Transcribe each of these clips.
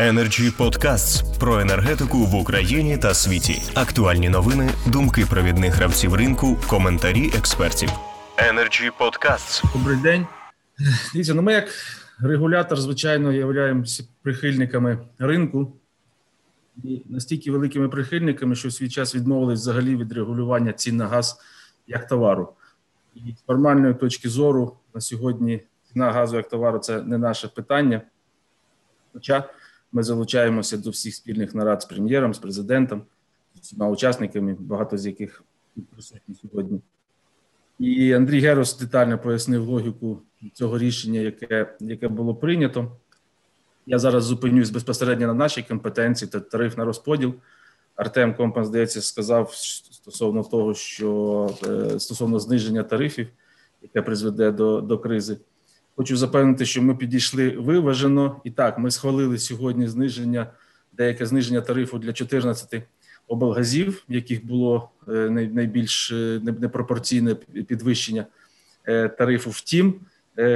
Energy Podcasts про енергетику в Україні та світі. Актуальні новини, думки провідних гравців ринку, коментарі експертів. Energy Podcasts. Добрий день. Дивіться, ну ми як регулятор, звичайно, являємося прихильниками ринку і настільки великими прихильниками, що в свій час відмовились взагалі від регулювання цін на газ як товару. І з формальної точки зору на сьогодні ціна газу як товару це не наше питання. Хоча ми залучаємося до всіх спільних нарад з прем'єром, з президентом, з усіма учасниками, багато з яких присутні сьогодні. І Андрій Герос детально пояснив логіку цього рішення, яке яке було прийнято. Я зараз зупинюсь безпосередньо на нашій компетенції та тариф на розподіл. Артем Компан, здається, сказав стосовно того, що е, стосовно зниження тарифів, яке призведе до, до кризи. Хочу запевнити, що ми підійшли виважено. І так, ми схвалили сьогодні зниження, деяке зниження тарифу для 14 облгазів, в яких було е, найбільш е, непропорційне підвищення е, тарифу. Втім,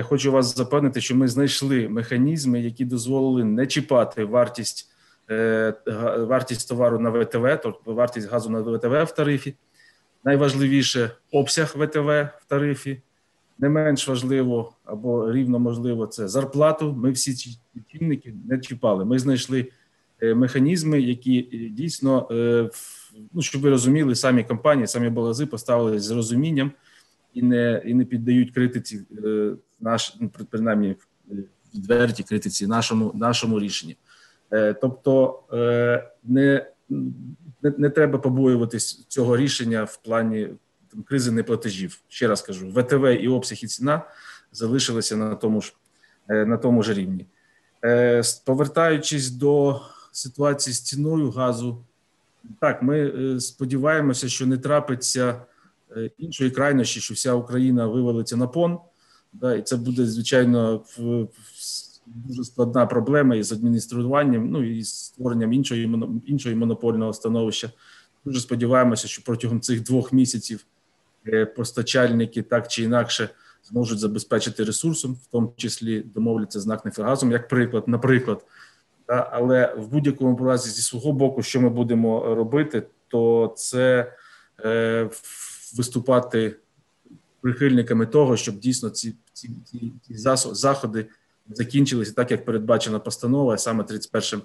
хочу вас запевнити, що ми знайшли механізми, які дозволили не чіпати вартість вартість товару на ВТВ, тобто вартість газу на ВТВ в тарифі. Найважливіше обсяг ВТВ в тарифі. Не менш важливо або рівно можливо це зарплату. Ми всі ці чинники не чіпали. Ми знайшли механізми, які дійсно ну щоб ви розуміли, самі компанії, самі балази поставили з розумінням і не і не піддають критиці наш ну, принаймні відверті критиці нашому нашому рішенню. Тобто не, не, не треба побоюватись цього рішення в плані кризи неплатежів. Ще раз кажу, ВТВ і обсяг і ціна залишилися на тому ж на тому ж рівні. Повертаючись до ситуації з ціною газу, так ми сподіваємося, що не трапиться іншої крайнощі, що вся Україна вивалиться на пон. Да, і це буде звичайно дуже складна проблема із адмініструванням, ну і з створенням іншої іншої монопольного становища. Дуже сподіваємося, що протягом цих двох місяців постачальники так чи інакше зможуть забезпечити ресурсом, в тому числі домовляться з НАК «Нафтогазом», як приклад, наприклад. Але в будь-якому разі зі свого боку, що ми будемо робити, то це е, виступати прихильниками того, щоб дійсно ці, ці, ці заходи закінчилися так, як передбачена постанова, саме 31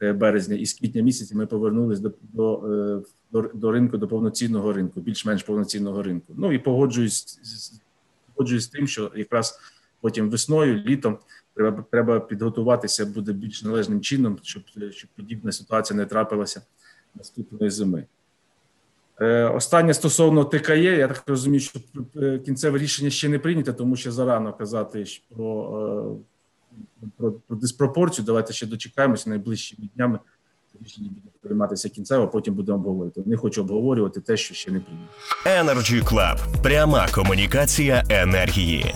березня, і з квітня місяця ми повернулись до до, до, до ринку, до повноцінного ринку, більш-менш повноцінного ринку. Ну і погоджуюсь погоджуюсь з тим, що якраз потім весною, літом. Треба треба підготуватися буде більш належним чином, щоб щоб подібна ситуація не трапилася наступної зими. Е, Останнє стосовно ТКЄ, я так розумію, що кінцеве рішення ще не прийнято, тому що зарано казати про, про, про диспропорцію. Давайте ще дочекаємося найближчими днями. Рішення буде прийматися кінцево, потім будемо обговорювати. Не хочу обговорювати те, що ще не прийнято. Energy Club. пряма комунікація енергії.